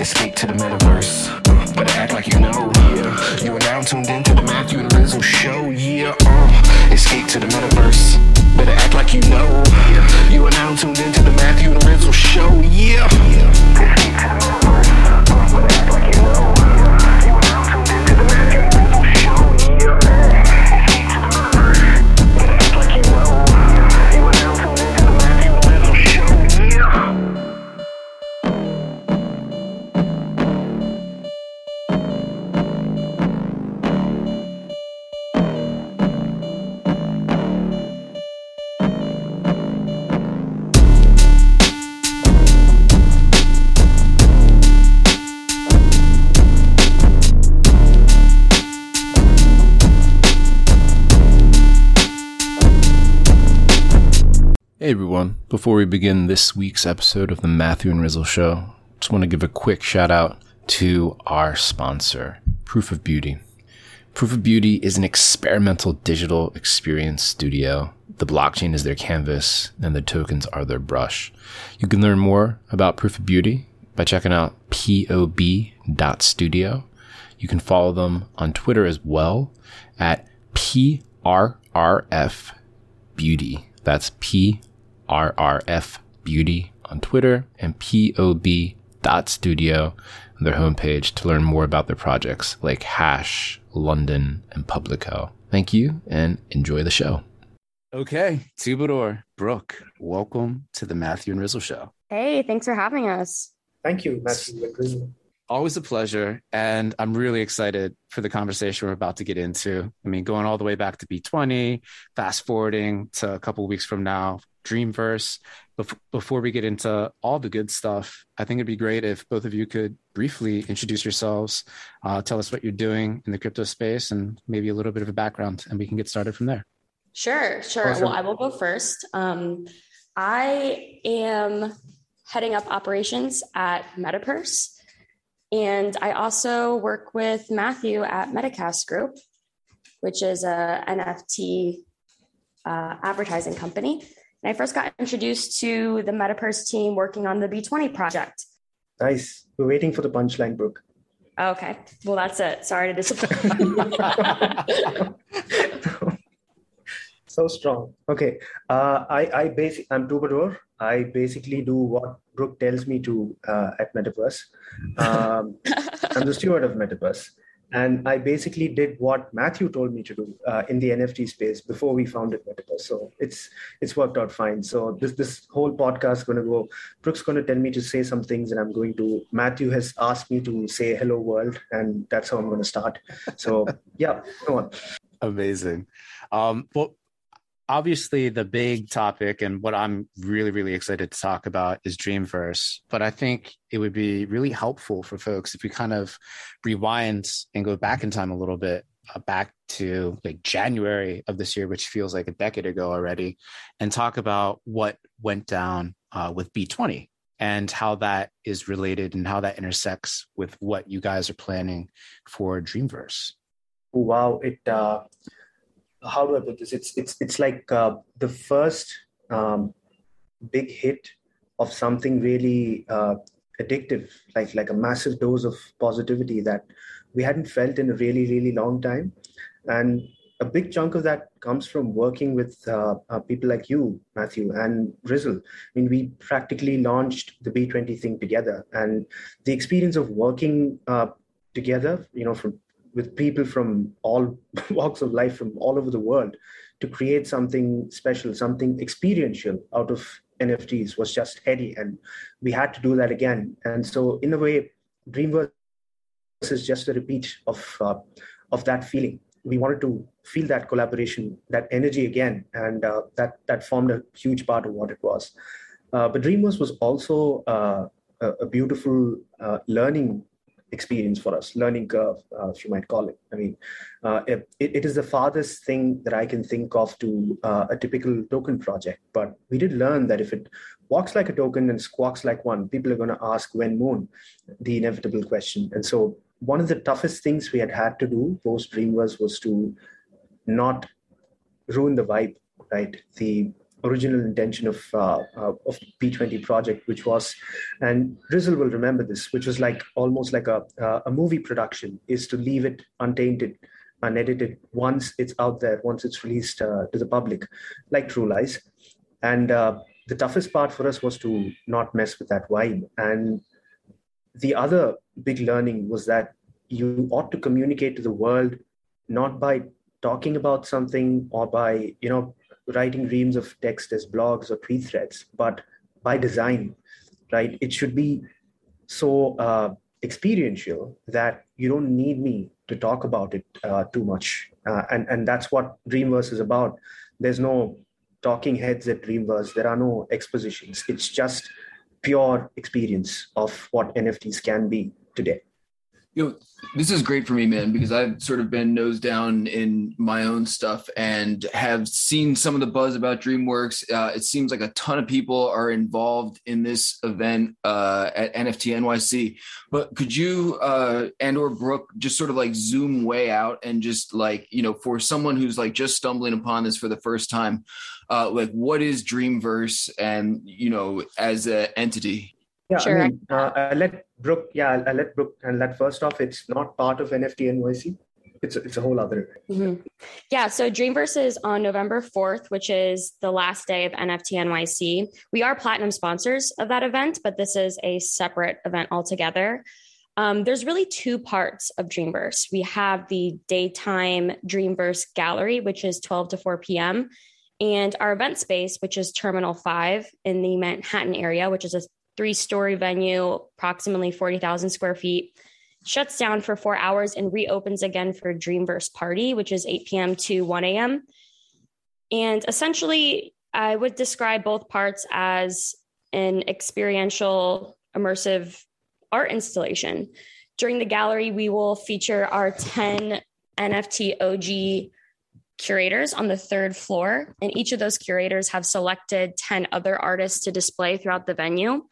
Escape to the metaverse. Uh, better act like you know. Yeah. You are now tuned into the Matthew and Rizzle show. Yeah. Uh, escape to the metaverse. Better act like you know. Yeah. You are now tuned into the Matthew and Rizzle show. Yeah. Escape to the metaverse. Uh, act like before we begin this week's episode of the Matthew and Rizzle Show, just want to give a quick shout out to our sponsor, Proof of Beauty. Proof of Beauty is an experimental digital experience studio. The blockchain is their canvas and the tokens are their brush. You can learn more about Proof of Beauty by checking out pob.studio. You can follow them on Twitter as well at PRRF Beauty. That's PRRF Beauty on Twitter and POB.studio on their homepage to learn more about their projects like Hash, London, and Publico. Thank you and enjoy the show. Okay, Twobadour, Brooke, welcome to the Matthew and Rizzle Show. Hey, thanks for having us. Thank you, Matthew and Rizzle. Always a pleasure. And I'm really excited for the conversation we're about to get into. I mean, going all the way back to B20, fast forwarding to a couple weeks from now, Dreamverse. Bef- before we get into all the good stuff, I think it'd be great if both of you could briefly introduce yourselves, uh, tell us what you're doing in the crypto space, and maybe a little bit of a background, and we can get started from there. Sure, sure. Awesome. Well, I will go first. Um, I am heading up operations at MetaPurse, and I also work with Matthew at Metacast Group, which is a NFT uh, advertising company. And I first got introduced to the MetaPurse team working on the B20 project. Nice. We're waiting for the punchline, Brooke. Okay, well, that's it. Sorry to disappoint. so strong. Okay. Uh, I, I basic, I'm Twobadour. I basically do what Brooke tells me to uh, at Metapurse. Um, I'm the steward of Metapurse. And I basically did what Matthew told me to do uh, in the NFT space before we founded Metapurse. So it's it's worked out fine. So this this whole podcast is going to go. Brooke's going to tell me to say some things, and I'm going to. Matthew has asked me to say hello world, and that's how I'm going to start. So yeah, go on. Amazing. Um, obviously, the big topic and what I'm really, really excited to talk about is Dreamverse. But I think it would be really helpful for folks if we kind of rewind and go back in time a little bit, uh, back to like January of this year, which feels like a decade ago already, and talk about what went down uh, with B20 and how that is related and how that intersects with what you guys are planning for Dreamverse. wow it uh, how do i put this? It's it's it's like uh, the first um, big hit of something really uh, addictive like like a massive dose of positivity that we hadn't felt in a really really long time. And a big chunk of that comes from working with uh, uh, people like you matthew and rizzle. I mean we practically launched the b20 thing together. And the experience of working uh, together you know from with people from all walks of life from all over the world to create something special, something experiential out of NFTs was just heady. And we had to do that again. And so, in a way, Dreamverse is just a repeat of, uh, of that feeling. We wanted to feel that collaboration, that energy again. And uh, that, that formed a huge part of what it was. Uh, but Dreamverse was also uh, a, a beautiful uh, learning experience for us, learning curve, uh, if you might call it. I mean, uh, it, it is the farthest thing that I can think of to uh, a typical token project. But we did learn that if it walks like a token and squawks like one, people are going to ask when moon, the inevitable question. And so one of the toughest things we had had to do post Dreamverse was to not ruin the vibe, right? The original intention of uh, uh, of B20 project, which was, and Rizzle will remember this, which was like almost like a a movie production, is to leave it untainted, unedited once it's out there, once it's released uh, to the public, like True Lies, and uh, the toughest part for us was to not mess with that vibe. And the other big learning was that you ought to communicate to the world not by talking about something or by you know writing reams of text as blogs or tweet threads, but by design, right? It should be so uh, experiential that you don't need me to talk about it uh, too much, uh, and and that's what Dreamverse is about. There's no talking heads at Dreamverse. There are no expositions. It's just pure experience of what NFTs can be today you know this is great for me man because i've sort of been nose down in my own stuff and have seen some of the buzz about dreamworks. Uh, it seems like a ton of people are involved in this event uh, at nft nyc but could you uh, and or brooke just sort of like zoom way out and just like you know for someone who's like just stumbling upon this for the first time uh, like what is dreamverse and you know as an entity yeah, sure. I mean, uh, I let Brooke. Yeah, I let Brooke and let first off, it's not part of NFT NYC. It's a, it's a whole other mm-hmm. Yeah. So Dreamverse is on November 4th, which is the last day of NFT NYC. We are platinum sponsors of that event, but this is a separate event altogether. Um, there's really two parts of Dreamverse. We have the daytime Dreamverse gallery, which is 12 to 4 p.m., and our event space, which is Terminal 5 in the Manhattan area, which is a three story venue, approximately 40,000 square feet, shuts down for four hours and reopens again for Dreamverse Party, which is 8 p.m. to 1 a.m. And essentially, I would describe both parts as an experiential, immersive art installation. During the gallery, we will feature our 10 NFT OG curators on the third floor, and each of those curators have selected 10 other artists to display throughout the venue.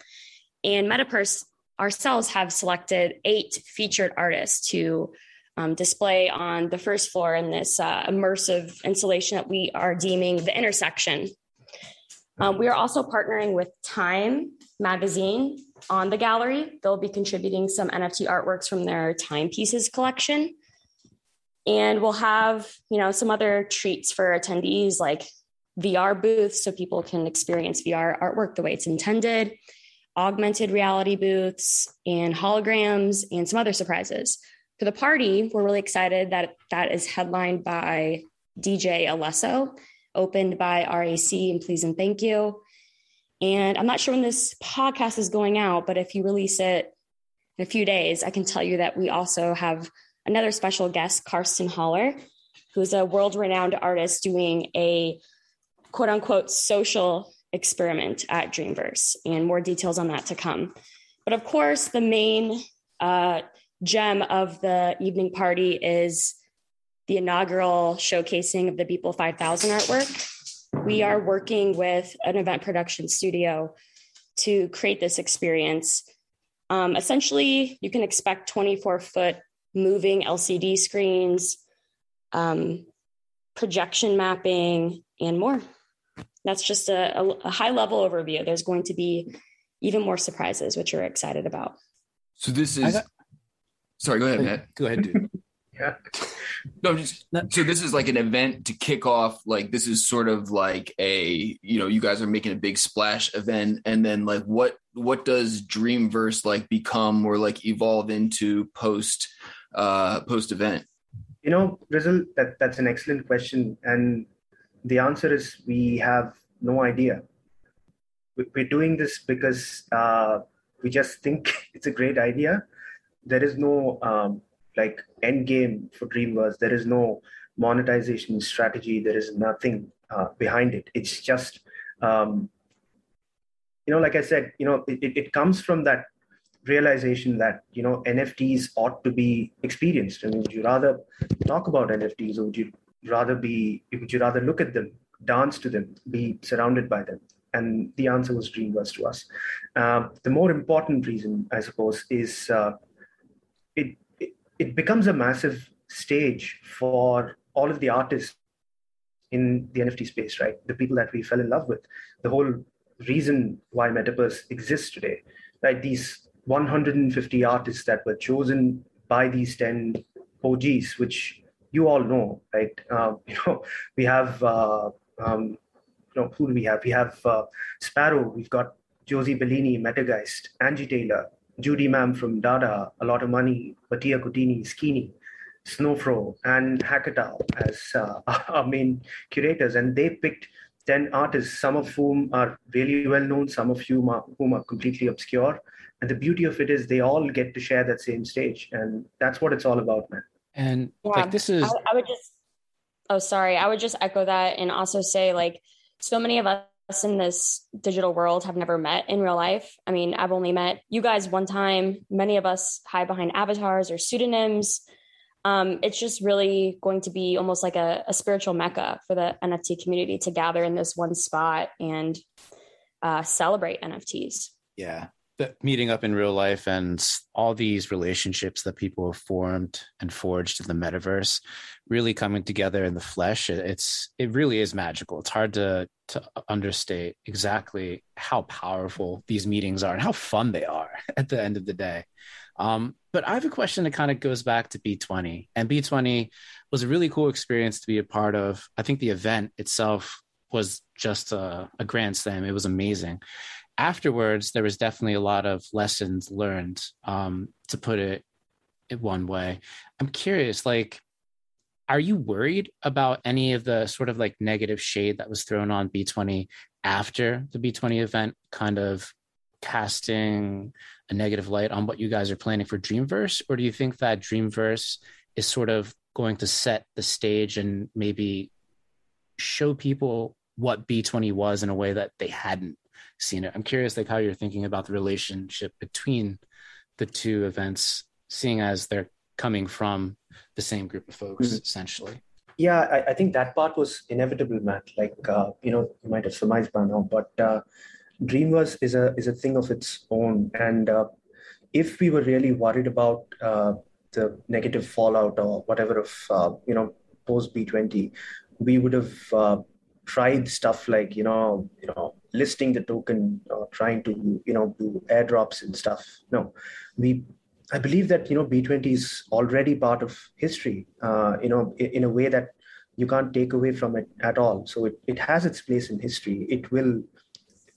And Metapurse ourselves have selected eight featured artists to um, display on the first floor in this uh, immersive installation that we are deeming the intersection. Um, we are also partnering with Time Magazine on the gallery. They'll be contributing some NFT artworks from their timepieces collection and we'll have you know some other treats for attendees like vr booths so people can experience vr artwork the way it's intended augmented reality booths and holograms and some other surprises. For the party we're really excited that that is headlined by dj alesso opened by rac and please and thank you. And i'm not sure when this podcast is going out but if you release it in a few days i can tell you that we also have another special guest, Carsten Höller, who's a world renowned artist doing a quote unquote social experiment at Dreamverse, and more details on that to come. But of course, the main uh, gem of the evening party is the inaugural showcasing of the Beeple 5000 artwork. We are working with an event production studio to create this experience. Um, essentially, you can expect 24 foot moving LCD screens, um, projection mapping, and more. That's just a, a, a high level overview. There's going to be even more surprises, which you're excited about. So this is. Got, sorry, go ahead, Matt. Go ahead, dude. yeah. No, just so this is like an event to kick off. Like this is sort of like a you know you guys are making a big splash event, and then like what what does Dreamverse like become or like evolve into post uh, post event? You know, Rizzle, that, that's an excellent question. And the answer is we have no idea. We're doing this because uh, we just think it's a great idea. There is no um, like end game for Dreamverse. There is no monetization strategy. There is nothing uh, behind it. It's just, um, you know, like I said, you know, it, it comes from that realization that you know nfts ought to be experienced I mean, would you rather talk about nfts or would you rather be would you rather look at them dance to them be surrounded by them and the answer was dreamverse to us uh, the more important reason i suppose is uh, it, it it becomes a massive stage for all of the artists in the NFT space, right? The people that we fell in love with, the whole reason why Metapurse exists today, right? These 150 artists that were chosen by these 10 OGs, which you all know, right? Uh, you know, we have, uh, um, you know, who do we have? We have uh, Sparrow, we've got Josie Bellini, Metageist, Angie Taylor, Judy Mam from Dada, A Lot of Money, Mattia Cutini, Skinny, Snowfro, and Hackatao as uh, our main curators. And they picked 10 artists, some of whom are really well known, some of whom are, whom are completely obscure. And the beauty of it is they all get to share that same stage. And that's what it's all about, man. And Yeah, like this is I, I would just, oh, sorry. I would just echo that and also say, like, so many of us in this digital world have never met in real life. I mean, I've only met you guys one time. Many of us hide behind avatars or pseudonyms. Um, it's just really going to be almost like a, a spiritual mecca for the NFT community to gather in this one spot and uh, celebrate NFTs. yeah the meeting up in real life and all these relationships that people have formed and forged in the metaverse really coming together in the flesh it's it really is magical. It's hard to to understate exactly how powerful these meetings are and how fun they are at the end of the day. Um, but i have a question that kind of goes back to b20 and b20 was a really cool experience to be a part of. I think the event itself was just a, a grand slam it was amazing afterwards there was definitely a lot of lessons learned um, to put it one way. I'm curious like are you worried about any of the sort of like negative shade that was thrown on b20 after the b20 event kind of casting a negative light on what you guys are planning for dreamverse? Or do you think that dreamverse is sort of going to set the stage and maybe show people what b20 was in a way that they hadn't seen it. I'm curious, like how you're thinking about the relationship between the two events, seeing as they're coming from the same group of folks, Mhm. essentially. Yeah, I, I think that part was inevitable, Matt. Like uh, you know, you might have surmised by now, but uh, Dreamverse is a is a thing of its own. And uh, if we were really worried about uh, the negative fallout or whatever of uh, you know post B twenty, we would have uh, tried stuff like you know you know listing the token or trying to you know do airdrops and stuff. No, we I believe that you know B20 is already part of history. Uh, you know, in, in a way that you can't take away from it at all. So it, it has its place in history. It will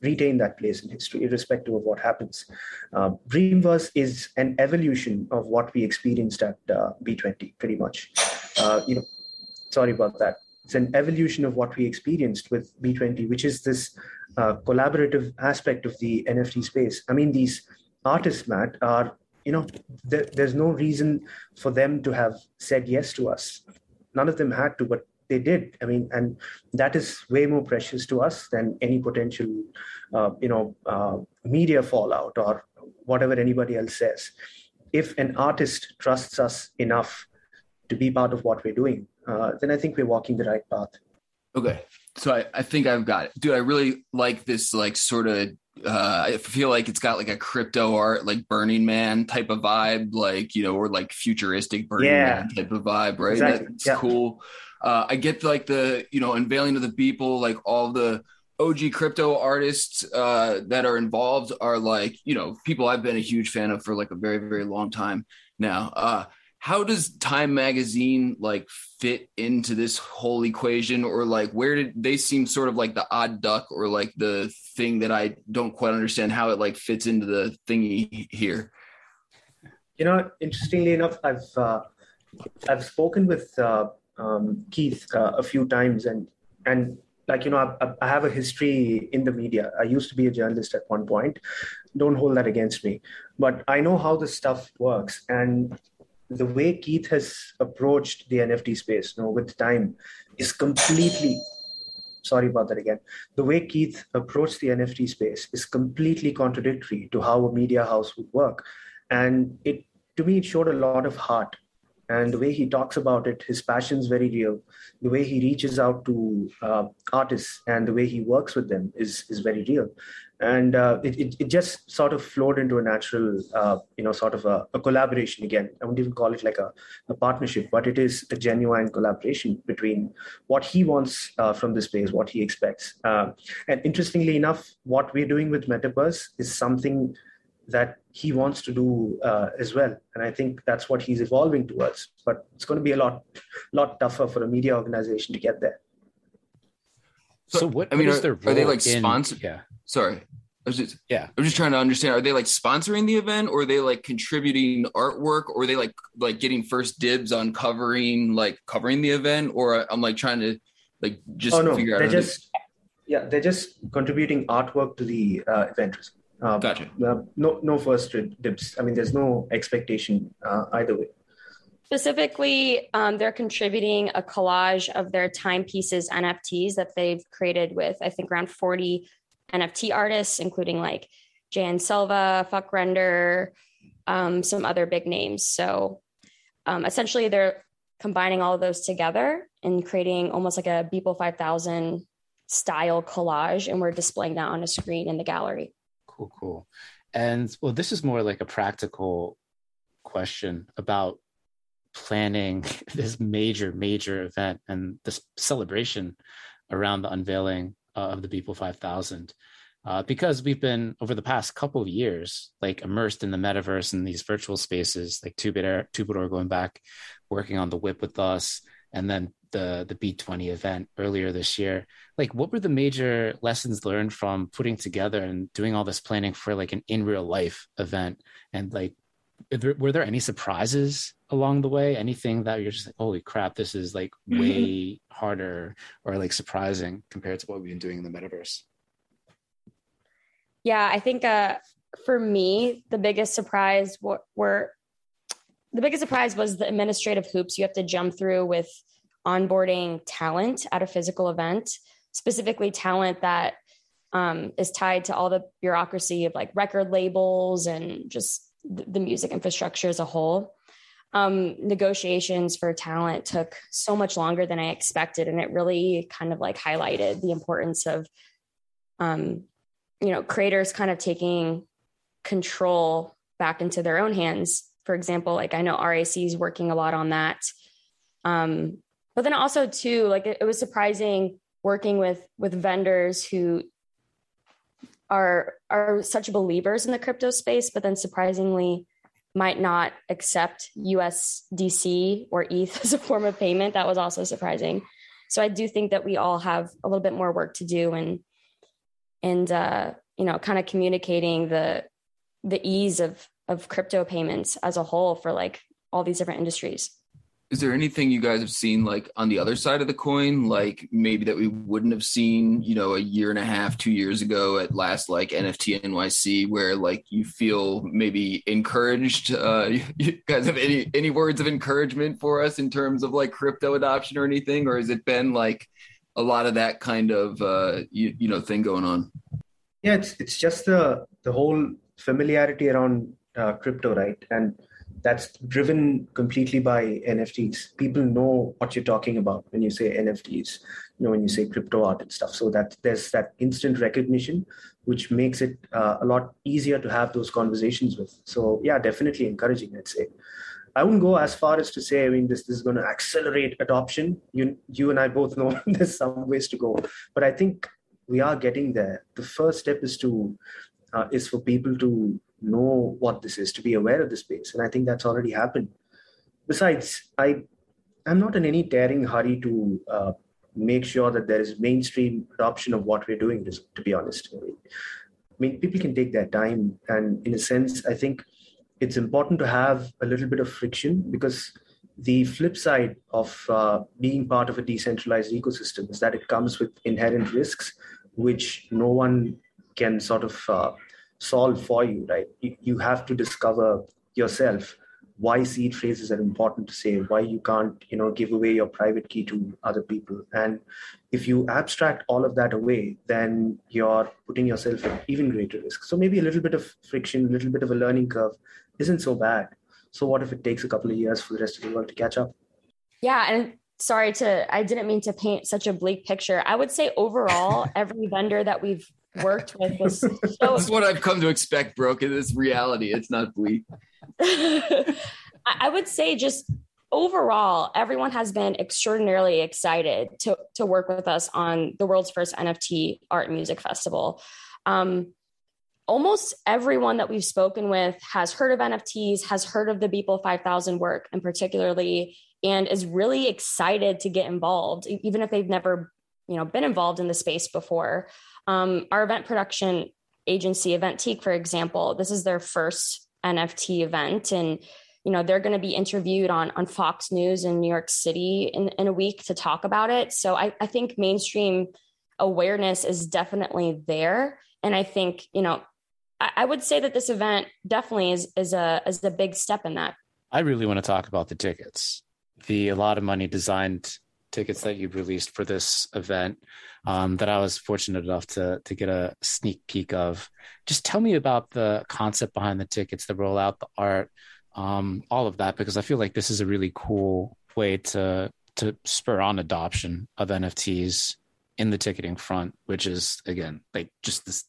retain that place in history, irrespective of what happens. Uh, Dreamverse is an evolution of what we experienced at uh, B20, pretty much. Uh, you know, sorry about that. It's an evolution of what we experienced with B20, which is this uh, collaborative aspect of the NFT space. I mean, these artists, Matt, are you know, there, there's no reason for them to have said yes to us. None of them had to, but they did. I mean, and that is way more precious to us than any potential, uh, you know, uh, media fallout or whatever anybody else says. If an artist trusts us enough to be part of what we're doing, uh, then I think we're walking the right path. Okay. So I, I think I've got it. Dude, I really like this like sort of uh I feel like it's got like a crypto art like Burning Man type of vibe, like you know, or like futuristic Burning Yeah. Man type of vibe, right? Exactly. That's Yeah. cool. Uh I get like the you know unveiling of the people, like all the OG crypto artists uh that are involved are like, you know, people I've been a huge fan of for like a very, very long time now. Uh how does time magazine like fit into this whole equation or like where did they seem sort of like the odd duck or like the thing that i don't quite understand how it like fits into the thingy here You know, interestingly enough, I've uh, I've spoken with uh, um, Keith uh, a few times, and and like you know, I, I have a history in the media. I used to be a journalist at one point. Don't hold that against me, but I know how this stuff works, and the way Keith has approached the NFT space, you know, with time, is completely. Sorry about that again. The way Keith approached the NFT space is completely contradictory to how a media house would work, and it to me it showed a lot of heart and the way he talks about it, his passion is very real. The way he reaches out to uh, artists and the way he works with them is is very real. And uh, it, it, it, just sort of flowed into a natural uh, you know sort of a, a, collaboration again. I wouldn't even call it like a, a, partnership but it is a genuine collaboration between what he wants uh, from this space what he expects. Uh, and interestingly enough what we're doing with Metapurse is something that he wants to do uh, as well and i think that's what he's evolving towards but it's going to be a lot lot tougher for a media organization to get there so, so what i mean are, are, they like sponsored yeah sorry. I was just yeah. I'm just trying to understand. Are they like sponsoring the event, or are they like contributing artwork, or are they like like getting first dibs on covering like covering the event? Or I'm like trying to like just oh, no, figure they're out. Just yeah, they're just contributing artwork to the uh, event. Uh, gotcha. Uh, no, no first dibs. I mean, there's no expectation uh, either way. Specifically, um, they're contributing a collage of their timepieces NFTs that they've created with, I think, around 40 NFT artists, including like Jan Silva, Fvckrender, um, some other big names. So um, essentially, they're combining all of those together and creating almost like a Beeple 5000 style collage, and we're displaying that on a screen in the gallery. Cool, cool. And well, this is more like a practical question about planning this major, major event and this celebration around the unveiling uh, of the Beeple 5000. Uh, because we've been over the past couple of years like immersed in the metaverse and these virtual spaces like Twobadour going back working on the whip with us and then the the b20 event earlier this year like what were the major lessons learned from putting together and doing all this planning for like an in real life event? And like there, were there any surprises along the way? Anything that you're just like holy crap this is like mm-hmm. way harder or like surprising compared to what we've been doing in the metaverse? Yeah i think uh for me the biggest surprise were, were the biggest surprise was the administrative hoops you have to jump through with onboarding talent at a physical event specifically talent that um, is tied to all the bureaucracy of like record labels and just the music infrastructure as a whole. Um, negotiations for talent took so much longer than I expected, and it really kind of like highlighted the importance of, um, you know, creators kind of taking control back into their own hands. For example, like I know RAC is working a lot on that, um, but then also too, like it, it was surprising working with with vendors who are are such believers in the crypto space, but then surprisingly might not accept USDC or ETH as a form of payment. That was also surprising. So I do think that we all have a little bit more work to do and and uh, you know, kind of communicating the the ease of of crypto payments as a whole for like all these different industries is there anything you guys have seen like on the other side of the coin like maybe that we wouldn't have seen you know a year and a half two years ago at last like nft nyc where like you feel maybe encouraged uh you guys have any any words of encouragement for us in terms of like crypto adoption or anything? Or has it been like a lot of that kind of uh you, you know thing going on? Yeah it's it's just the the whole familiarity around uh, crypto right? And that's driven completely by NFTs. People know what you're talking about when you say NFTs, you know, when you say crypto art and stuff. So that there's that instant recognition, which makes it uh, a lot easier to have those conversations with. So yeah, definitely encouraging, I'd say. I wouldn't go as far as to say, I mean, this, this is going to accelerate adoption. You, you and I both know there's some ways to go, but I think we are getting there. The first step is to uh, is for people to know what this is, to be aware of the space. And I think that's already happened. Besides, I, I'm not in any tearing hurry to uh, make sure that there is mainstream adoption of what we're doing, to be honest. I mean, people can take their time. And in a sense, I think it's important to have a little bit of friction because the flip side of uh, being part of a decentralized ecosystem is that it comes with inherent risks, which no one can sort of uh, solve for you, right? You, you have to discover yourself why seed phrases are important to say, why you can't, you know, give away your private key to other people. And if you abstract all of that away, then you're putting yourself at even greater risk. So maybe a little bit of friction, a little bit of a learning curve isn't so bad. So what if it takes a couple of years for the rest of the world to catch up? Yeah, and sorry to I didn't mean to paint such a bleak picture. I would say overall, every vendor that we've worked with was so This is what I've come to expect, Brooke. In this reality, it's not bleak. I would say just overall, everyone has been extraordinarily excited to, to work with us on the world's first NFT art and music festival. Um, almost everyone that we've spoken with has heard of NFTs, has heard of the Beeple 5000 work, and particularly, and is really excited to get involved, even if they've never, you know, been involved in the space before. Um, our event production agency, Eventique, for example, this is their first NFT event, and you know they're going to be interviewed on on fox news in new york city in, in a week to talk about it. So I, I think mainstream awareness is definitely there. And i think you know I, I would say that this event definitely is is a is a big step in that. I really want to talk about the tickets, the a lot of money designed tickets that you've released for this event um, that I was fortunate enough to to get a sneak peek of. Just tell me about the concept behind the tickets, the rollout, the art, um, all of that, because I feel like this is a really cool way to to spur on adoption of NFTs in the ticketing front, which is again like just this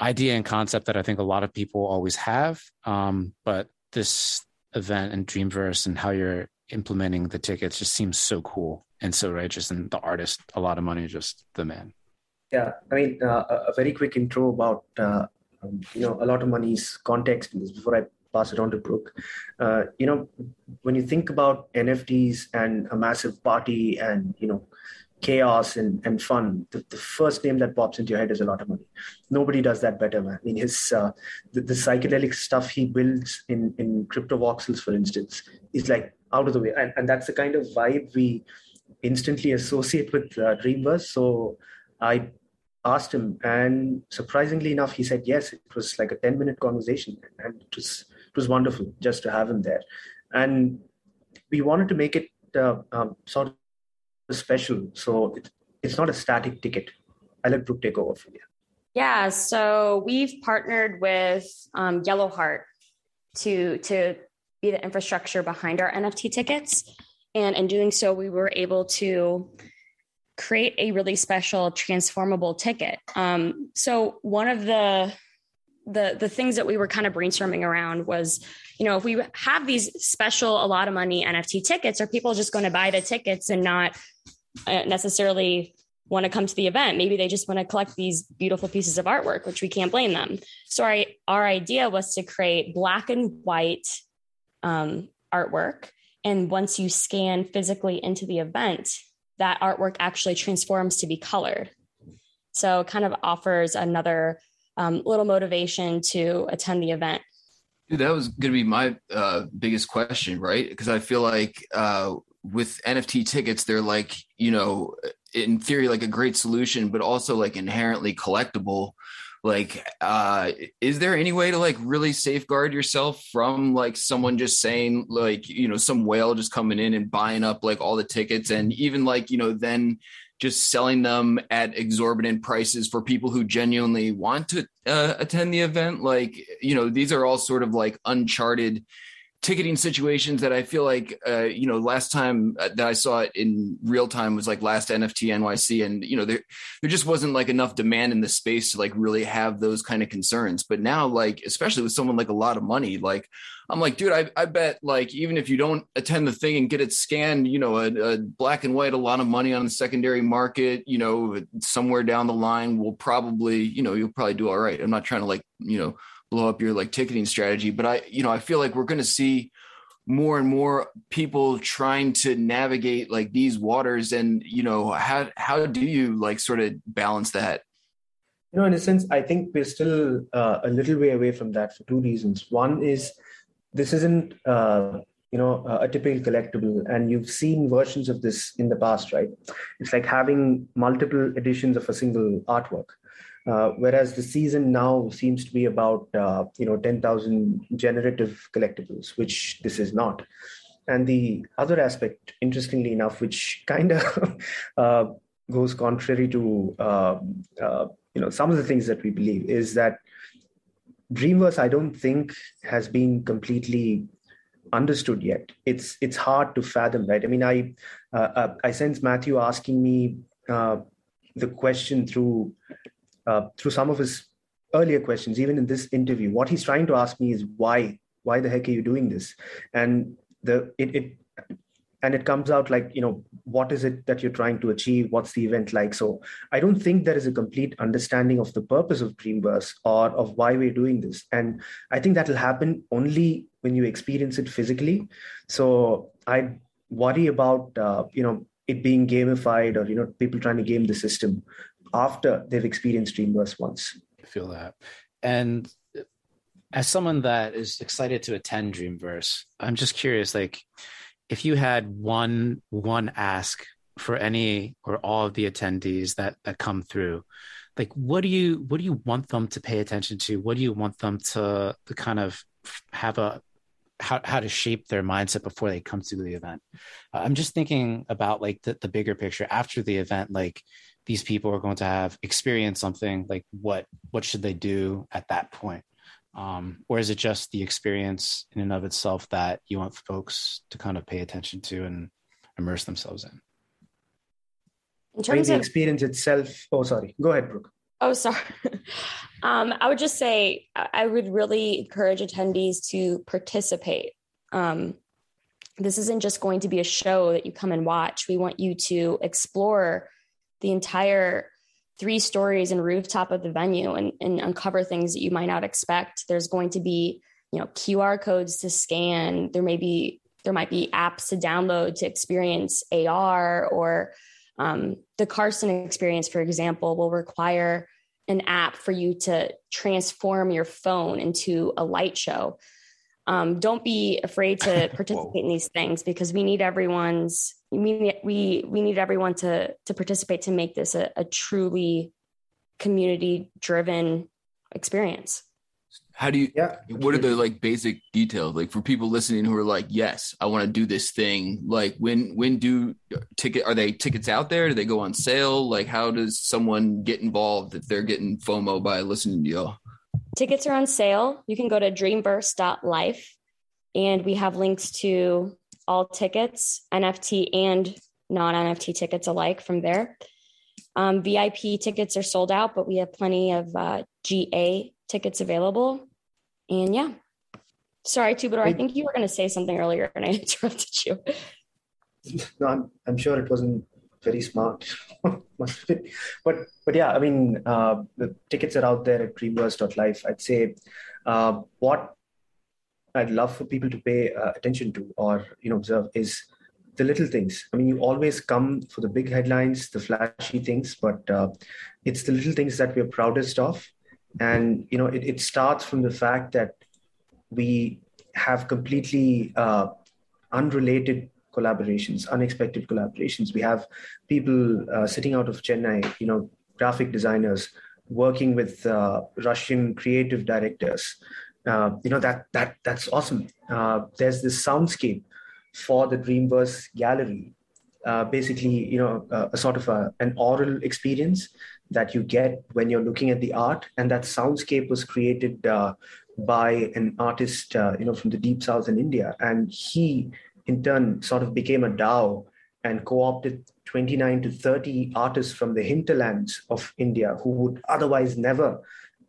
idea and concept that I think a lot of people always have. Um, but this event and Dreamverse and how you're implementing the tickets just seems so cool and so righteous. And the artist, a lot of money, just the man. Yeah, I mean, uh, a very quick intro about uh, um, you know a lot of money's context in this before I pass it on to Brooke. Uh, you know, when you think about NFTs and a massive party and you know chaos and, and fun, the, the first name that pops into your head is a lot of money. Nobody does that better, man. I mean, his uh, the, the psychedelic stuff he builds in in Cryptovoxels, for instance, is like out of the way, and, and that's the kind of vibe we instantly associate with uh, Dreamverse. So I asked him, and surprisingly enough, he said yes. It was like a ten minute conversation, and it was it was wonderful just to have him there, and we wanted to make it uh, um, sort of special. So it, it's not a static ticket. I let Brooke take over from here. Yeah, so we've partnered with um, YellowHeart to to be the infrastructure behind our NFT tickets, and in doing so, we were able to create a really special transformable ticket. Um, so one of the the the things that we were kind of brainstorming around was you know if we have these special a lot of money nft tickets are people just going to buy the tickets and not uh, necessarily want to come to the event? Maybe they just want to collect these beautiful pieces of artwork which we can't blame them. So our, our idea was to create black and white um, artwork and once you scan physically into the event that artwork actually transforms to be colored so kind of offers another um, little motivation to attend the event. Dude, that was going to be my uh, biggest question, right? Because I feel like uh, with NFT tickets, they're like, you know, in theory, like a great solution, but also like inherently collectible. Like, uh, is there any way to like really safeguard yourself from like someone just saying, like, you know, some whale just coming in and buying up like all the tickets and even like, you know, then just selling them at exorbitant prices for people who genuinely want to uh, attend the event? Like you know these are all sort of like uncharted ticketing situations that I feel like, uh, you know, last time uh, that I saw it in real time was like last NFT NYC, and you know, there there just wasn't like enough demand in the space to like really have those kind of concerns. But now, like, especially with someone like a lot of money, like I'm like, dude, I, I bet like even if you don't attend the thing and get it scanned, you know, a, a black and white, a lot of money on the secondary market, you know, somewhere down the line will probably, you know, you'll probably do all right. I'm not trying to like, you know blow up your like ticketing strategy but i you know i feel like we're going to see more and more people trying to navigate like these waters and you know how how do you like sort of balance that? You know in a sense i think we're still uh, a little way away from that for two reasons. One is this isn't uh, you know a typical collectible and you've seen versions of this in the past right? It's like having multiple editions of a single artwork uh, whereas the season now seems to be about uh, you know 10,000 generative collectibles, which this is not. And the other aspect, interestingly enough, which kind of uh, goes contrary to um, uh, you know some of the things that we believe, is that Dreamverse, I don't think, has been completely understood yet. It's it's hard to fathom, right? I mean, I uh, uh, I sense Matthew asking me uh, the question through uh, through some of his earlier questions, even in this interview. What he's trying to ask me is why why the heck are you doing this? And the it, it and it comes out like you know what is it that you're trying to achieve what's the event like so i don't think there is a complete understanding of the purpose of dreamverse or of why we're doing this and i think that will happen only when you experience it physically so i worry about uh, you know it being gamified or you know people trying to game the system after they've experienced dreamverse once. I feel that. And as someone that is excited to attend dreamverse i'm just curious like if you had one one ask for any or all of the attendees that that come through like what do you what do you want them to pay attention to? What do you want them to, to kind of have a how, how to shape their mindset before they come to the event? Uh, i'm just thinking about like the, the bigger picture. After the event like these people are going to have experienced something like what what should they do at that point um, or is it just the experience in and of itself that you want folks to kind of pay attention to and immerse themselves in? In terms the of experience itself, oh, sorry, go ahead, Brooke. Oh, sorry. um, I would just say I would really encourage attendees to participate. Um, this isn't just going to be a show that you come and watch. We want you to explore the entire three stories and rooftop of the venue and, and uncover things that you might not expect. There's going to be, you know, QR codes to scan. There may be there might be apps to download to experience AR or um, the Carsten experience, for example, will require an app for you to transform your phone into a light show. Um, don't be afraid to participate in these things because we need everyone's we we we need everyone to to participate to make this a, a truly community driven experience. How do you yeah. what are the like basic details? Like for people listening who are like yes i want to do this thing like when when do ticket are they tickets out there? Do they go on sale? Like how does someone get involved if they're getting fomo by listening to y'all? Tickets are on sale. You can go to dreamverse.life and we have links to all tickets, NFT and non NFT tickets alike from there. Um, VIP tickets are sold out, but we have plenty of uh, GA tickets available. And yeah, sorry, Twobadour, I think you were going to say something earlier and I interrupted you. No, I'm, I'm sure it wasn't very smart. but but yeah, I mean, uh, the tickets are out there at dreamverse.life. I'd say uh, what I'd love for people to pay uh, attention to or you know observe is the little things. I mean, you always come for the big headlines, the flashy things, but uh, it's the little things that we're proudest of. And you know, it, it starts from the fact that we have completely uh, unrelated collaborations, unexpected collaborations. We have people uh, sitting out of Chennai, you know, graphic designers working with uh, Russian creative directors uh, you know that that that's awesome. Uh, there's this soundscape for the Dreamverse Gallery. Uh, basically, you know, a, a sort of a, an oral experience that you get when you're looking at the art, and that soundscape was created uh, by an artist, uh, you know, from the deep south in India, and he in turn sort of became a DAO and co-opted 29 to 30 artists from the hinterlands of India who would otherwise never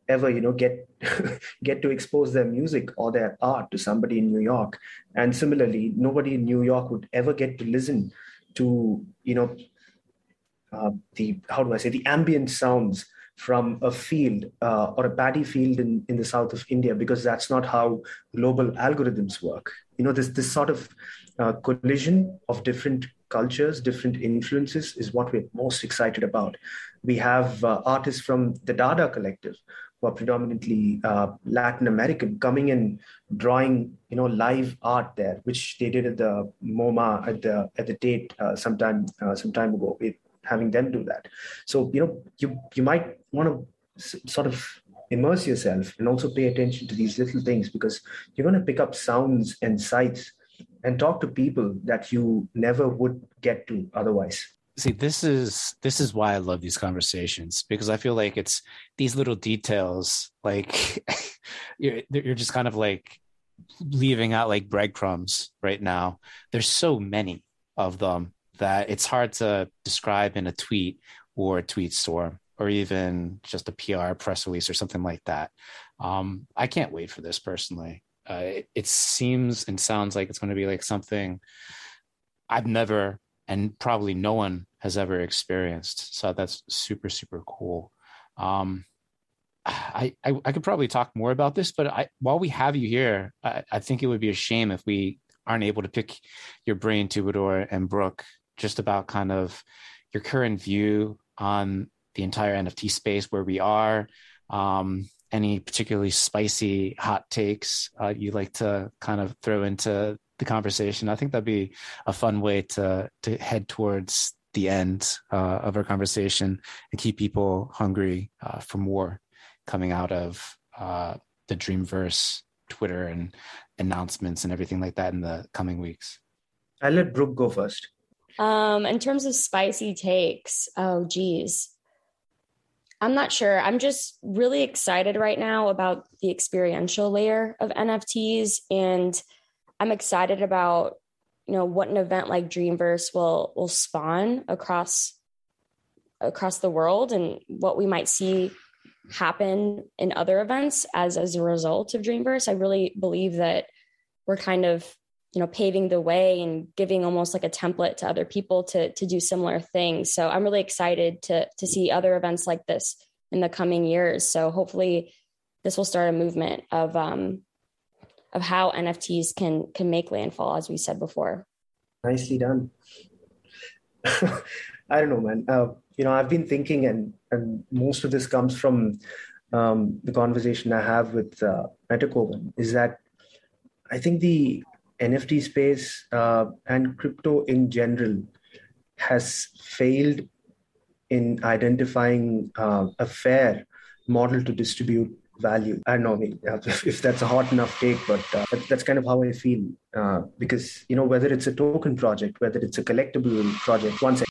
ever you know get get to expose their music or their art to somebody in new york and similarly nobody in new york would ever get to listen to you know uh, the how do i say the ambient sounds from a field uh, or a paddy field in, in the south of India because that's not how global algorithms work. You know, this this sort of uh, collision of different cultures, different influences is what we're most excited about. We have uh, artists from the Dada Collective who are predominantly uh, Latin American coming and drawing, you know, live art there, which they did at the MoMA at the at the Tate uh, sometime uh, some time ago. It, having them do that, so you know, you you might want to s- sort of immerse yourself and also pay attention to these little things because you're going to pick up sounds and sights and talk to people that you never would get to otherwise see this is this is why i love these conversations because i feel like it's these little details like you're, you're just kind of like leaving out like breadcrumbs right now. There's so many of them that it's hard to describe in a tweet or a tweet storm or even just a PR press release or something like that. Um, I can't wait for this personally. Uh, it, it seems and sounds like it's going to be like something I've never and probably no one has ever experienced. So that's super super cool. Um, I, I, I could probably talk more about this, but I, while we have you here, I, I think it would be a shame if we aren't able to pick your brain, Twobadour and Brooke, just about kind of your current view on the entire NFT space, where we are, um, any particularly spicy hot takes uh, you like to kind of throw into the conversation. I think that'd be a fun way to to head towards the end uh, of our conversation and keep people hungry uh, for more coming out of uh, the Dreamverse Twitter and announcements and everything like that in the coming weeks. I'll let Brooke go first. Um, in terms of spicy takes, oh geez. I'm not sure. I'm just really excited right now about the experiential layer of NFTs and I'm excited about you know what an event like Dreamverse will will spawn across across the world and what we might see happen in other events as as a result of Dreamverse. I really believe that we're kind of you know paving the way and giving almost like a template to other people to to do similar things. So I'm really excited to to see other events like this in the coming years. So hopefully this will start a movement of um, of how NFTs can can make landfall, as we said before. Nicely done. I don't know, man. Uh, you know, I've been thinking, and and most of this comes from um, the conversation I have with uh, Metakovan, is that I think the NFT space uh, and crypto in general has failed in identifying uh, a fair model to distribute value. I don't know if that's a hot enough take, but uh, that's kind of how I feel. Uh, because, you know, whether it's a token project, whether it's a collectible project, one second.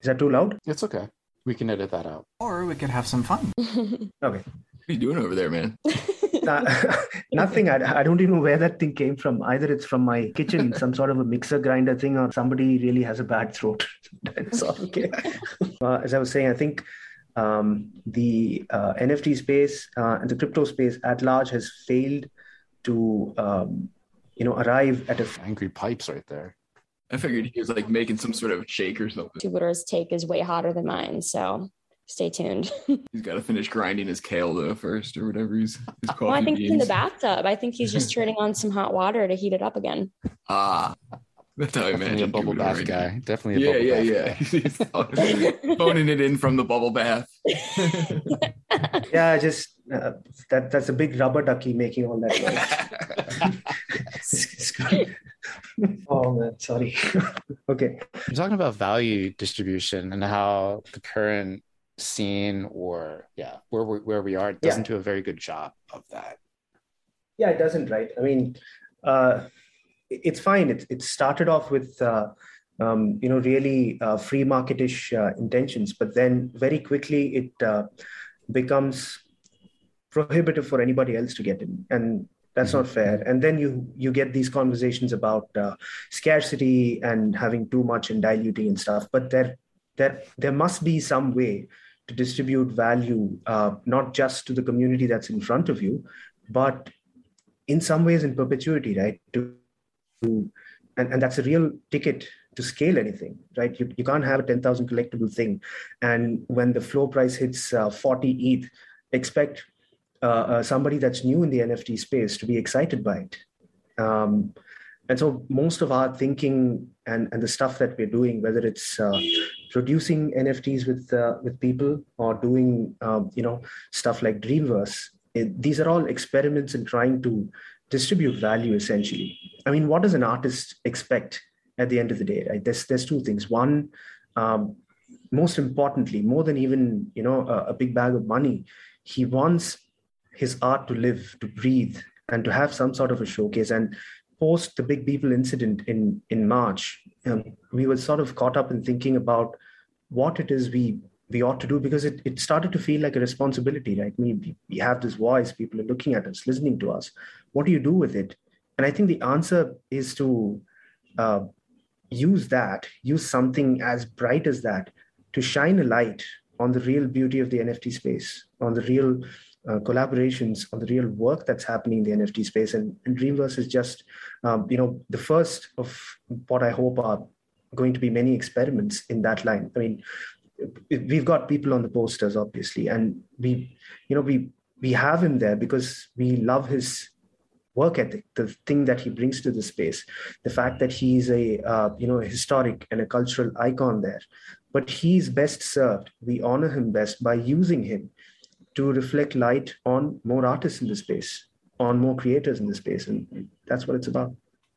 Is that too loud? It's okay. We can edit that out. Or we could have some fun. okay. What are you doing over there, man? nothing. I, I don't even know where that thing came from. Either it's from my kitchen, some sort of a mixer grinder thing, or somebody really has a bad throat. That's okay. Uh, as I was saying, I think um, the uh, NFT space uh, and the crypto space at large has failed to, um, you know, arrive at a angry pipes right there. I figured he was like making some sort of shake or something. Jupiter's take is way hotter than mine, so stay tuned. he's got to finish grinding his kale though first, or whatever he's. His coffee well, I think beans. he's in the bathtub. I think he's just turning on some hot water to heat it up again. Ah, that's how I imagine. a bubble bath right guy. Now. Definitely a yeah, yeah, yeah. phoning it in from the bubble bath. yeah, just uh, that. That's a big rubber ducky making all that noise. oh man, sorry. okay. I'm talking about value distribution and how the current scene, or yeah, where we, where we are, doesn't yeah. do a very good job of that. Yeah, it doesn't. Right. I mean. Uh, it's fine. It, it started off with uh, um, you know really uh, free marketish uh, intentions, but then very quickly it uh, becomes prohibitive for anybody else to get in, and that's mm-hmm. not fair. And then you you get these conversations about uh, scarcity and having too much and diluting and stuff. But there there there must be some way to distribute value, uh, not just to the community that's in front of you, but in some ways in perpetuity, right? To and, and that's a real ticket to scale anything, right? You, you can't have a 10,000 collectible thing. And when the floor price hits uh, 40 ETH, expect uh, uh, somebody that's new in the NFT space to be excited by it. Um, and so most of our thinking and, and the stuff that we're doing, whether it's uh, producing NFTs with uh, with people or doing um, you know stuff like Dreamverse, it, these are all experiments in trying to distribute value essentially. I mean, what does an artist expect at the end of the day? Right? There's there's two things. One, um, most importantly, more than even you know a, a big bag of money, he wants his art to live, to breathe, and to have some sort of a showcase. And post the Big Beeple incident in in March, um, we were sort of caught up in thinking about what it is we we ought to do because it, it started to feel like a responsibility right? We, we have this voice people are looking at us listening to us. What do you do with it? And i think the answer is to uh, use that use something as bright as that to shine a light on the real beauty of the nft space on the real uh, collaborations on the real work that's happening in the nft space. And, and dreamverse is just um, you know the first of what i hope are going to be many experiments in that line. I mean we've got people on the posters obviously and we you know we we have him there because we love his work ethic the thing that he brings to the space the fact that he's a uh, you know a historic and a cultural icon there. But he's best served we honor him best by using him to reflect light on more artists in the space on more creators in the space and that's what it's about.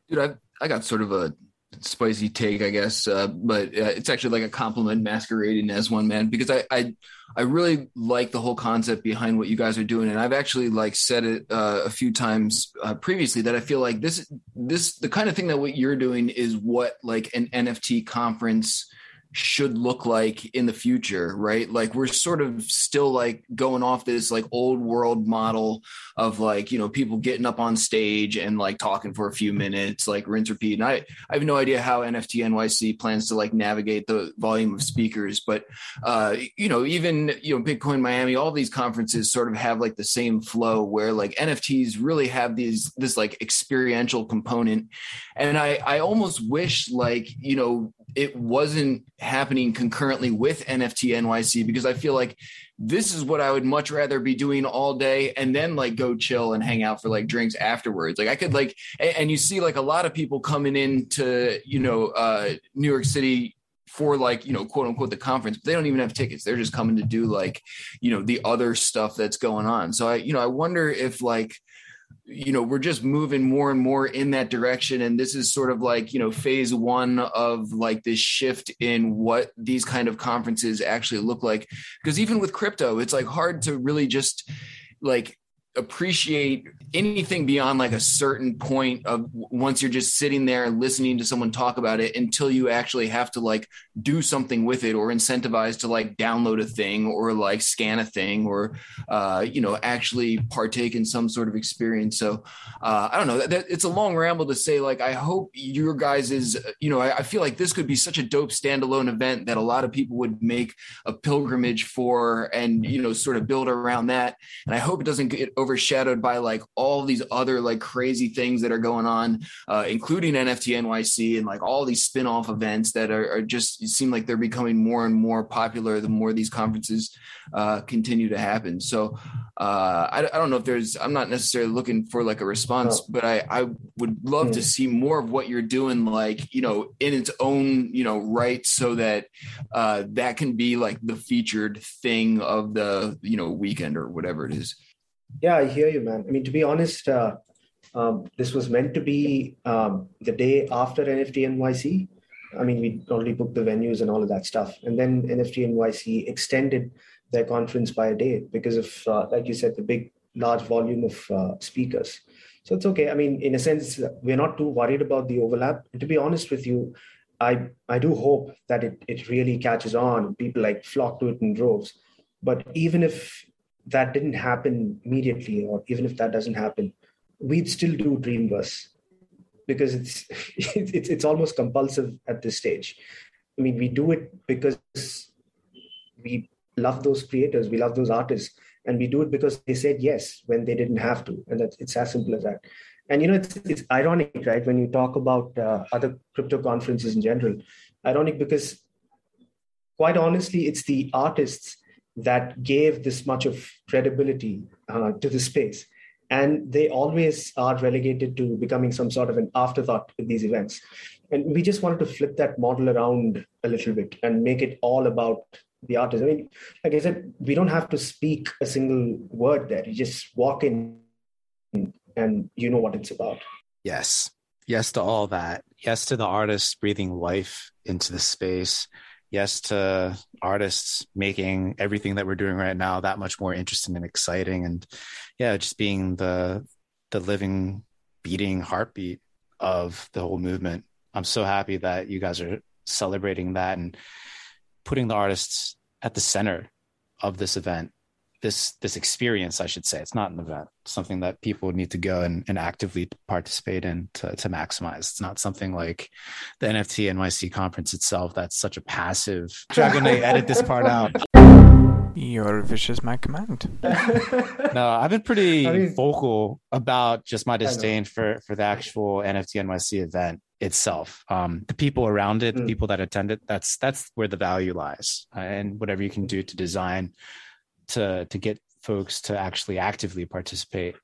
Dude i i got sort of a spicy take, I guess, uh, but uh, it's actually like a compliment masquerading as one man because I, I I really like the whole concept behind what you guys are doing, and I've actually like said it uh, a few times uh, previously that I feel like this this the kind of thing that what you're doing is what like an NFT conference should look like in the future, right? Like we're sort of still like going off this like old world model of like, you know, people getting up on stage and like talking for a few minutes, like rinse repeat. And I, I have no idea how NFT NYC plans to like navigate the volume of speakers, but uh, you know, even you know, Bitcoin Miami, all these conferences sort of have like the same flow where like NFTs really have these this like experiential component. And I I almost wish like, you know, it wasn't happening concurrently with NFT NYC because I feel like this is what I would much rather be doing all day and then like go chill and hang out for like drinks afterwards. Like I could like, and you see like a lot of people coming into, you know, uh, New York City for like you know quote unquote the conference but they don't even have tickets they're just coming to do like you know the other stuff that's going on so i you know i wonder if like you know we're just moving more and more in that direction. And this is sort of like you know phase one of like this shift in what these kind of conferences actually look like. Because even with crypto it's like hard to really just like appreciate anything beyond like a certain point of once you're just sitting there and listening to someone talk about it until you actually have to like do something with it or incentivize to like download a thing or like scan a thing or uh, you know actually partake in some sort of experience. So uh, i don't know. That, it's a long ramble to say like i hope your guys is you know I, I feel like this could be such a dope standalone event that a lot of people would make a pilgrimage for and you know sort of build around that. And i hope it doesn't get over overshadowed by like all these other like crazy things that are going on, uh, including NFT NYC and like all these spin-off events that are, are just seem like they're becoming more and more popular the more these conferences uh, continue to happen. So uh, I, I, don't know if there's I'm not necessarily looking for like a response, but I I would love to see more of what you're doing, like you know, in its own you know right, so that uh, that can be like the featured thing of the you know weekend or whatever it is. Yeah, I hear you, man. I mean, to be honest, uh, um, this was meant to be um, the day after NFT NYC. I mean, we already booked the venues and all of that stuff. And then NFT NYC extended their conference by a day because of, uh, like you said, the big, large volume of uh, speakers. So it's okay. I mean, in a sense, we're not too worried about the overlap. And to be honest with you, I I do hope that it, it really catches on. People like flock to it in droves. But even if that didn't happen immediately, or even if that doesn't happen, we'd still do Dreamverse because it's it's it's almost compulsive at this stage. I mean, we do it because we love those creators, we love those artists, and we do it because they said yes when they didn't have to, and that's it's as simple as that. And you know, it's it's ironic, right? When you talk about uh, other crypto conferences in general, ironic because quite honestly, it's the artists that gave this much of credibility uh, to the space. And they always are relegated to becoming some sort of an afterthought with these events. And we just wanted to flip that model around a little bit and make it all about the artist. I mean, like I said, we don't have to speak a single word there. You just walk in and you know what it's about. Yes. Yes to all that. Yes to the artist breathing life into the space yes to artists making everything that we're doing right now that much more interesting and exciting. And yeah just being the the living beating heartbeat of the whole movement. I'm so happy that you guys are celebrating that and putting the artists at the center of this event this this experience i should say. It's not an event. It's something that people need to go and, and actively participate in to, to maximize. It's not something like the nft nyc conference itself that's such a passive dragonite edit this part out. Your wish is my command. No i've been pretty I mean- vocal about just my disdain for for the actual nft nyc event itself. Um the people around it the Mm. people that attend it that's that's where the value lies uh, and whatever you can do to design to to get folks to actually actively participate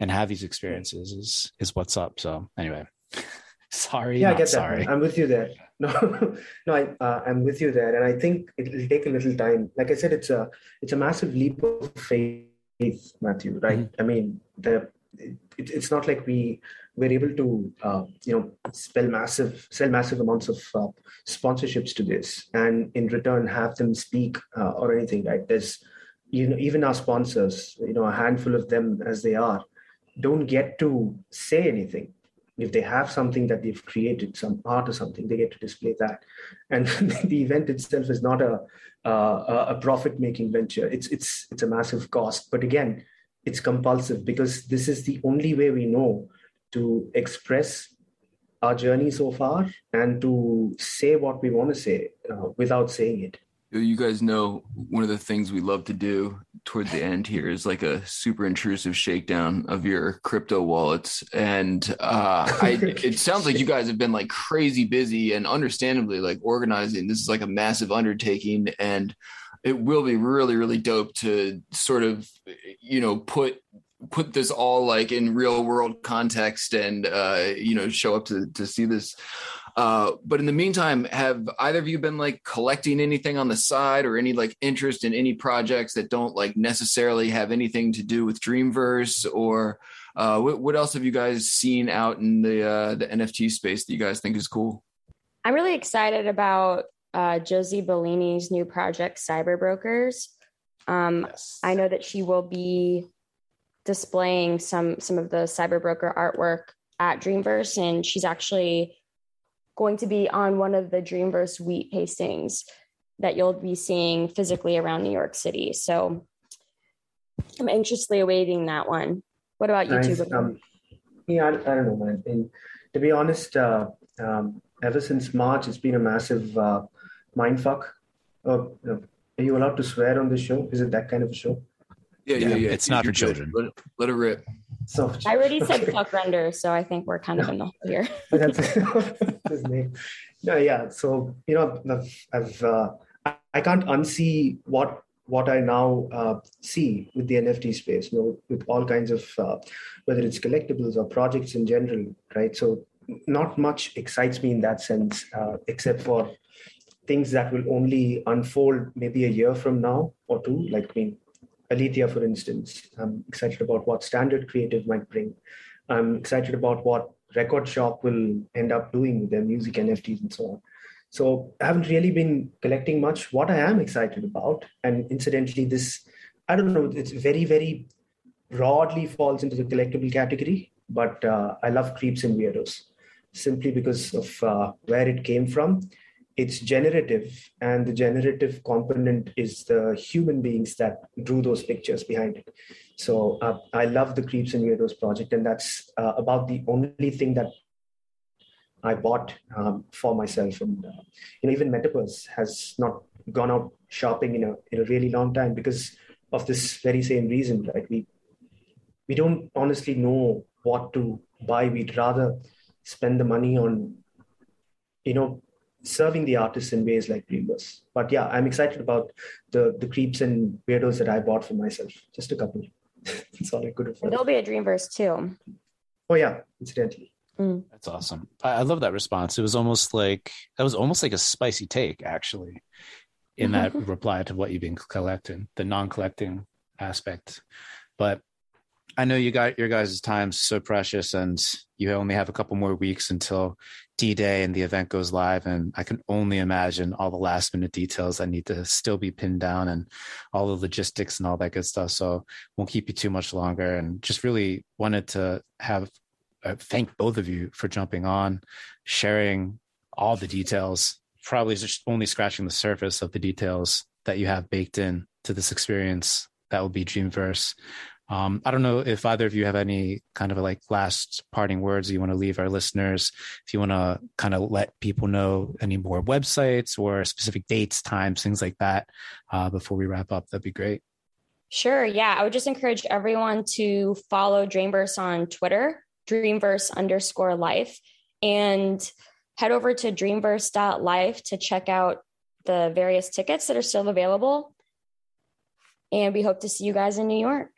and have these experiences is is what's up so anyway sorry yeah, I get that. sorry I'm with you there. No, no, I, uh, I'm with you there, and I think it'll take a little time. Like I said, it's a it's a massive leap of faith, Matthew. Right? Mm-hmm. I mean, the it, it's not like we were able to uh, you know spell massive sell massive amounts of uh, sponsorships to this, and in return have them speak uh, or anything. Right? There's you know even our sponsors, you know, a handful of them as they are, don't get to say anything. If they have something that they've created some art or something they get to display that. And the event itself is not a uh, a profit making venture. It's it's it's a massive cost. But again it's compulsive because this is the only way we know to express our journey so far and to say what we want to say uh, without saying it You guys know one of the things we love to do towards the end here is like a super intrusive shakedown of your crypto wallets. And uh, I, it sounds like you guys have been like crazy busy and understandably like organizing. This is like a massive undertaking and it will be really, really dope to sort of, you know, put put this all like in real world context and uh you know show up to to see this uh, but in the meantime, have either of you been like collecting anything on the side or any like interest in any projects that don't like necessarily have anything to do with Dreamverse or uh, what, what else have you guys seen out in the uh, the NFT space that you guys think is cool? I'm really excited about uh, Josie Bellini's new project, Cyber Brokers. Um, yes I know that she will be displaying some some of the cyber broker artwork at Dreamverse, and she's actually going to be on one of the Dreamverse wheat pastings that you'll be seeing physically around New York City. So I'm anxiously awaiting that one. What about you Nice. two? Um, yeah, I, I don't know, man. And to be honest, uh, um, ever since March, it's been a massive uh, mind fuck. Uh, are you allowed to swear on this show? Is it that kind of a show? Yeah, Yeah, it's not You're for good. children. Let it, let it rip. So I already said fuck render, so I think we're kind of in the hole here. His name. No, yeah. So you know, I've, uh, I, I can't unsee what what I now uh, see with the NFT space. You know, with all kinds of uh, whether it's collectibles or projects in general, right? So not much excites me in that sense, uh, except for things that will only unfold maybe a year from now or two. Like I mean, Alethea, for instance. I'm excited about what Standard Creative might bring. I'm excited about what Record Shop will end up doing with their music NFTs and so on. So I haven't really been collecting much. What I am excited about, and incidentally, this I don't know, it's very, very broadly falls into the collectible category, but uh, I love creeps and weirdos simply because of uh, where it came from. It's generative, and the generative component is the human beings that drew those pictures behind it. So uh, I love the Creeps and Weirdos project, and that's uh, about the only thing that I bought um, for myself. And uh, you know, even Metapurse has not gone out shopping in a in a really long time because of this very same reason, right? We we don't honestly know what to buy. We'd rather spend the money on, you know, serving the artists in ways like Dreamverse. But yeah, I'm excited about the the creeps and weirdos that I bought for myself. Just a couple. That's all I could afford. there'll be a Dreamverse too. Oh yeah, incidentally. Mm. That's awesome. I, I love that response. It was almost like that was almost like a spicy take, actually, in that mm-hmm. reply to what you've been collecting, the non-collecting aspect. But I know you got your guys' time so precious, and you only have a couple more weeks until D-Day and the event goes live. And I can only imagine all the last-minute details that need to still be pinned down, and all the logistics and all that good stuff. So won't keep you too much longer, and just really wanted to have uh, thank both of you for jumping on, sharing all the details. Probably just only scratching the surface of the details that you have baked in to this experience that will be Dreamverse. Um, I don't know if either of you have any kind of like last parting words you want to leave our listeners. If you want to kind of let people know any more websites or specific dates, times, things like that, uh, before we wrap up, that'd be great. Sure. Yeah. I would just encourage everyone to follow Dreamverse on Twitter, Dreamverse underscore life, and head over to dreamverse.life to check out the various tickets that are still available. And we hope to see you guys in New York.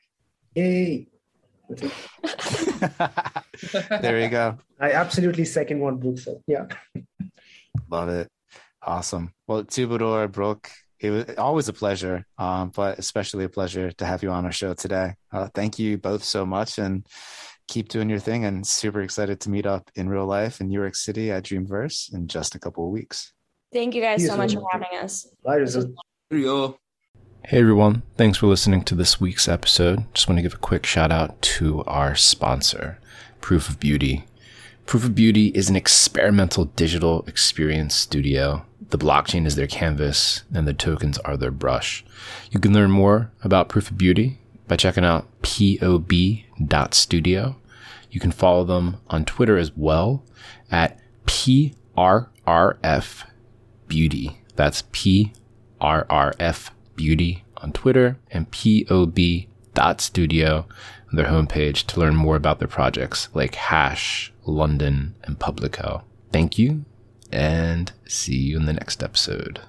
Yay! there you go. I absolutely second what Brooke said. Yeah. Love it. Awesome. Well, Twobadour, Brooke, it was always a pleasure, um, but especially a pleasure to have you on our show today. Uh, thank you both so much and keep doing your thing. And super excited to meet up in real life in New York City at Dreamverse in just a couple of weeks. Thank you guys so much for having us. Bye, Rizzle. Hey everyone, thanks for listening to this week's episode. Just want to give a quick shout out to our sponsor, Proof of Beauty. Proof of Beauty is an experimental digital experience studio. The blockchain is their canvas and the tokens are their brush. You can learn more about Proof of Beauty by checking out pob.studio. You can follow them on Twitter as well at PRRF Beauty. That's PRRF Beauty on Twitter and POB.studio on their homepage to learn more about their projects like Hash, London, and Publico. Thank you and see you in the next episode.